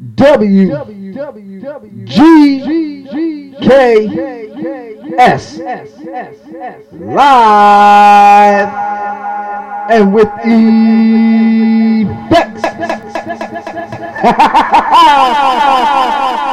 W G K S live and with effects.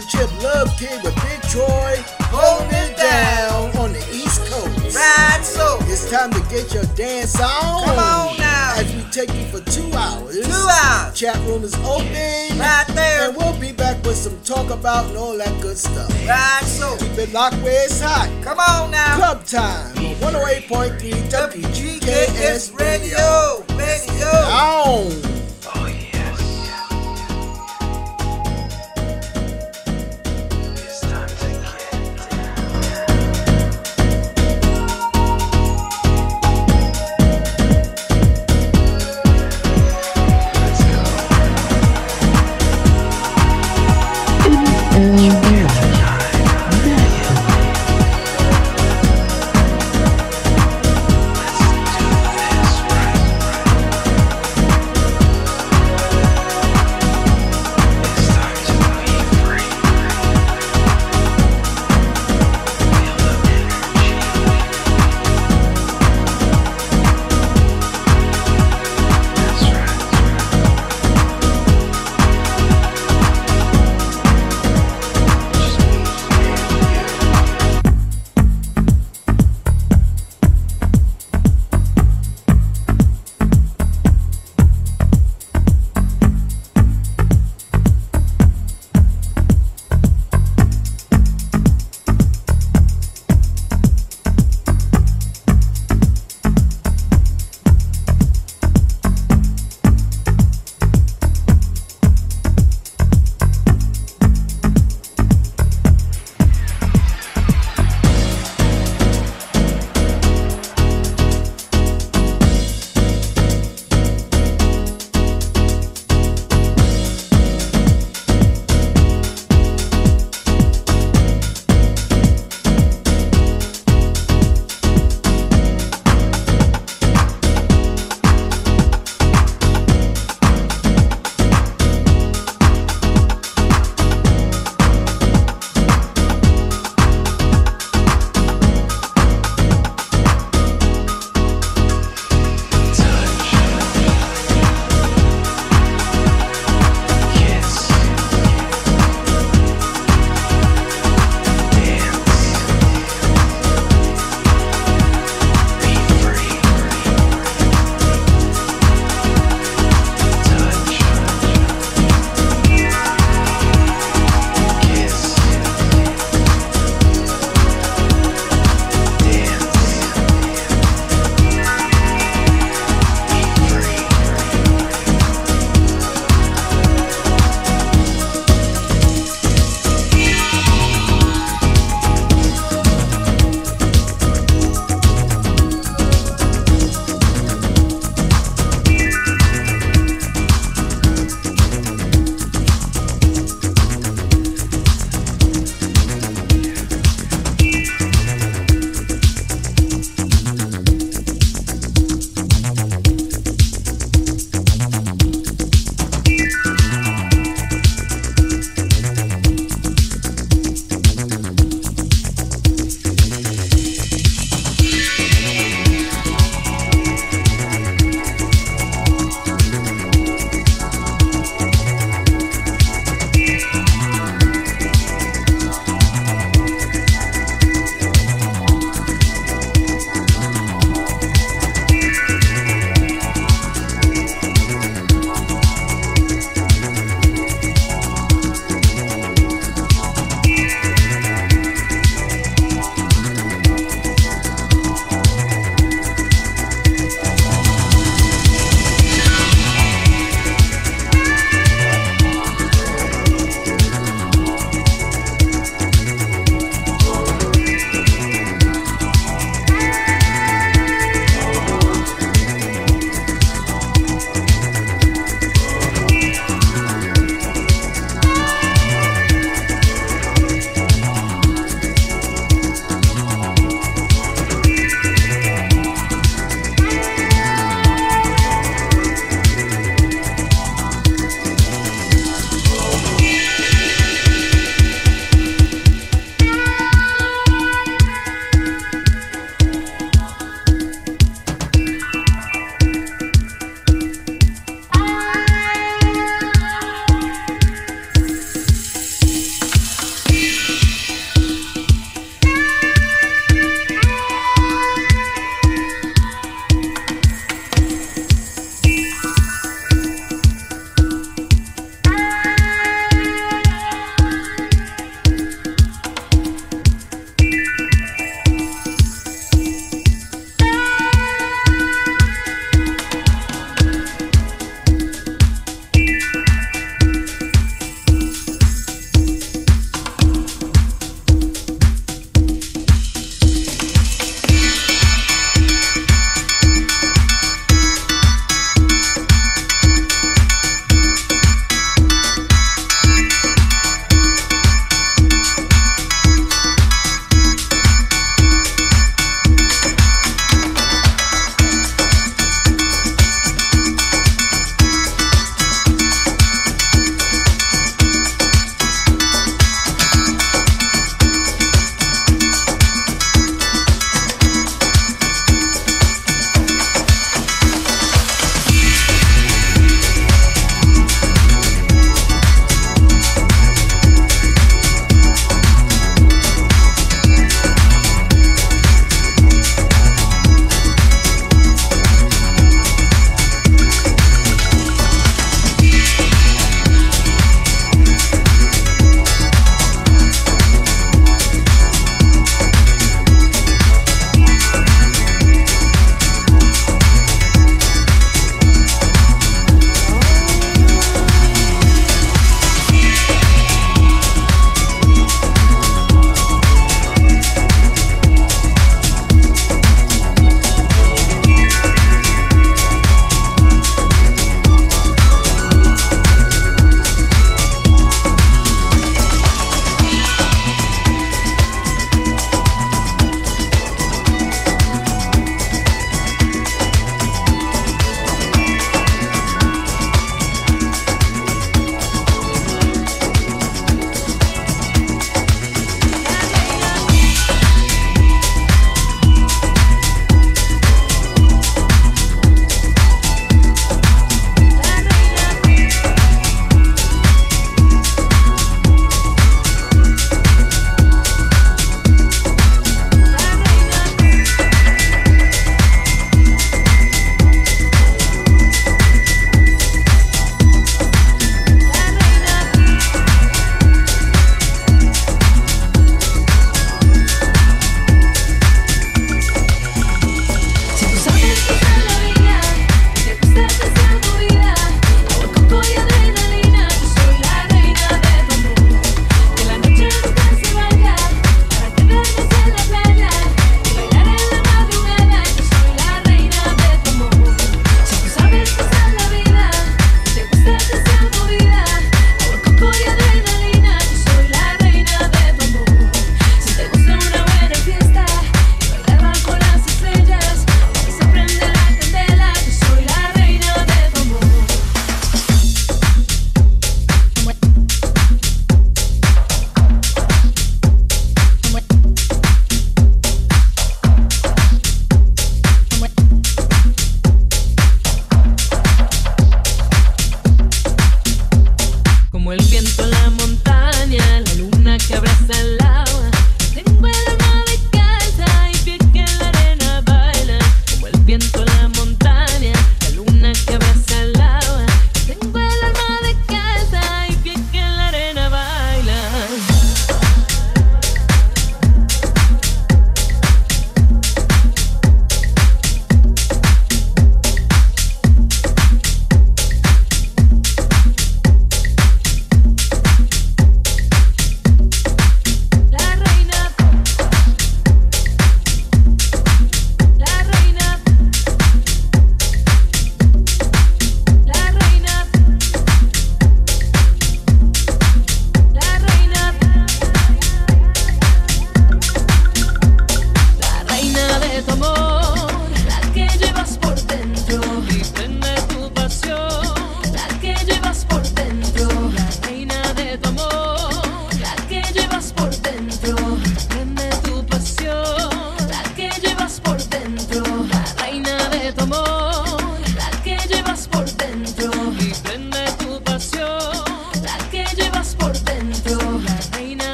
for.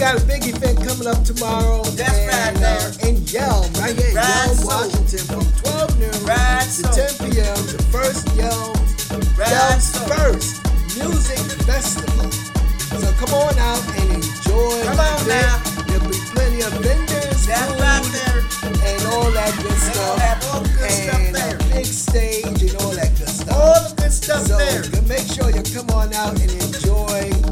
Got a big event coming up tomorrow. That's right and, uh, in Yelm, right here in Right, Yelm, Washington, from 12 noon Right, to so- 10 p.m. The first Yelm, Right, Yelm's so- first music festival. So come on out and enjoy. Come on now. There'll be plenty of vendors, That's food, right there. and all that good stuff. gonna all the good stuff and there. a big stage and all that good stuff. All the good stuff So there. make sure you come on out and enjoy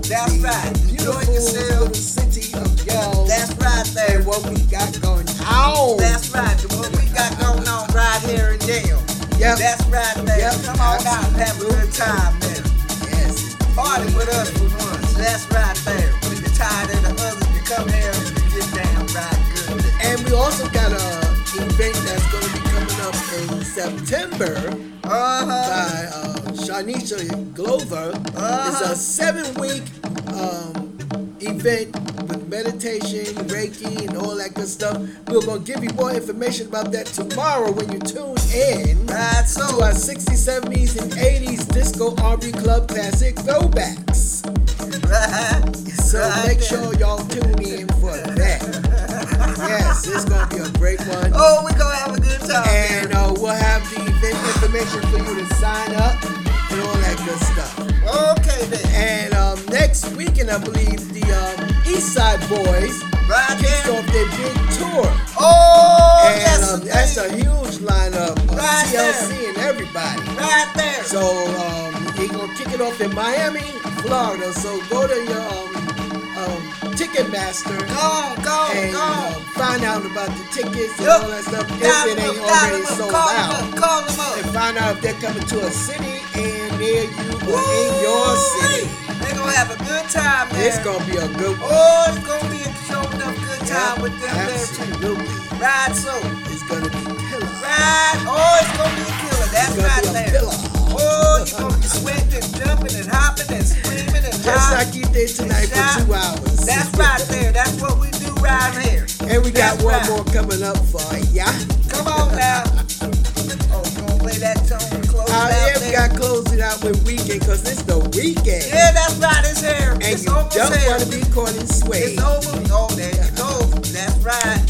That's the right. Enjoy beautiful yourself. little city of Yelm That's right there. what we got going on. That's right. What we got going on right here in Yelm. Yep. That's right there. Yep, Come on out and have a good time there. yes. Party with us for once. That's right there. When you're tired of the others, you come here and you get down right good. And we also got a event that's going to be coming up in September Uh-huh. by uh, Shanisha Glover. Uh-huh. It's a seven-week um, event with meditation, Reiki, and all that good stuff. We're going to give you more information about that tomorrow when you tune in. To so. our 60s, 70s, and 80s disco R&B club classic throwbacks. Right. So make sure y'all tune in for that. Yes, it's gonna be a great one. Oh, we gonna have a good time. And uh, we'll have the event information for you to sign up and all that good stuff. okay then. And um, next weekend, I believe the um, East Side Boys Right kicks there. off their big tour. Oh, and yes, um, that's a huge lineup of Right TLC and everybody. Right there. So um, they're gonna kick it off in Miami, Florida. So go to your um, Ticketmaster Go on, go on, and go on. uh, find out about the tickets and Yup. all that stuff if Dial it ain't up, already them up, sold call them out. up, call them up. And find out if they're coming to a city and near you or in your city. They're gonna have a good time there. It's gonna be a good one. Oh, it's gonna be a show enough good time with them there too. absolutely. Right, so. It's gonna be killer. Right. Oh, it's gonna be killer. Gonna right there. Oh, you're gonna be sweating and jumping and hopping and screaming and Just like you did tonight for two hours. That's right there. That's what we do right here. And we got That's one right. more coming up for ya. Come on now. Oh, you gonna play that tone and close Uh, it out yeah, we there? got to close it out with weekend because it's the weekend. Yeah, that's right. It's here. And it's you almost don't here. want to be caught in sway. It's over. Oh, there you go. That's right.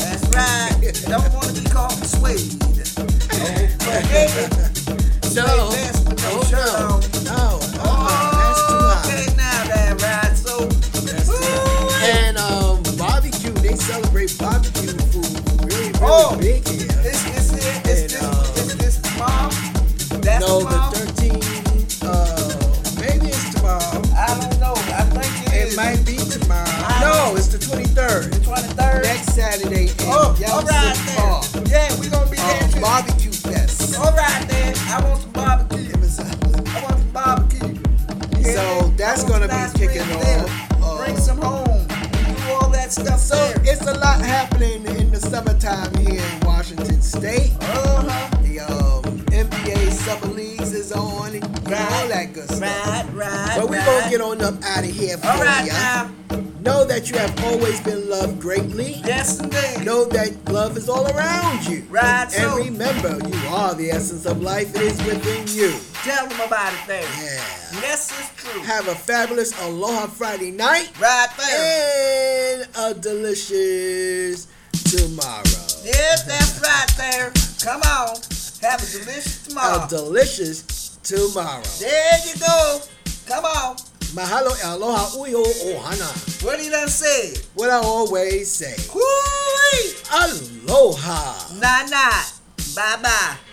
That's right. Don't want to be caught in suede. Okay. No, Suede vest with no oh, shirt no, on. no, that's too hot. Now that right. So, That's. And um, barbecue, they celebrate barbecue food really, really Oh. big here. it's it's. It's And, this. uh, It's this tomorrow. That's no, tomorrow. the 13th, uh, maybe it's tomorrow. I don't know. I think it It is. might be tomorrow. I- No, it's the 23rd. 23rd. Next Saturday Oh, all right City then. Park. Yeah, we gonna be there Um, barbecue fest. All right then. I want some barbecue. It was, uh, I want some barbecue. Yeah, So that's gonna be kicking off, uh, Bring some home. Do all that stuff So there. it's a lot happening in the summertime here in Washington State. Uh-huh. The um, NBA Summer Leagues is on and all that good stuff. Right, right. But we're right. gonna get on up out of here for All right ya. now. Know that you have always been loved greatly. Yes, indeed. Know that love is all around you. Right, And so- remember, you are the essence of life. It is within you. Tell them about it there. Yeah. Yes, it's true. Have a fabulous Aloha Friday night Right there. and a delicious tomorrow. Yes, that's right there. Come on. Have a delicious tomorrow. A delicious tomorrow. there you go. Come on. Mahalo aloha uyo ohana. What did I say? What I always say. Woo-wee. Aloha. Nah, nah. Bye-bye.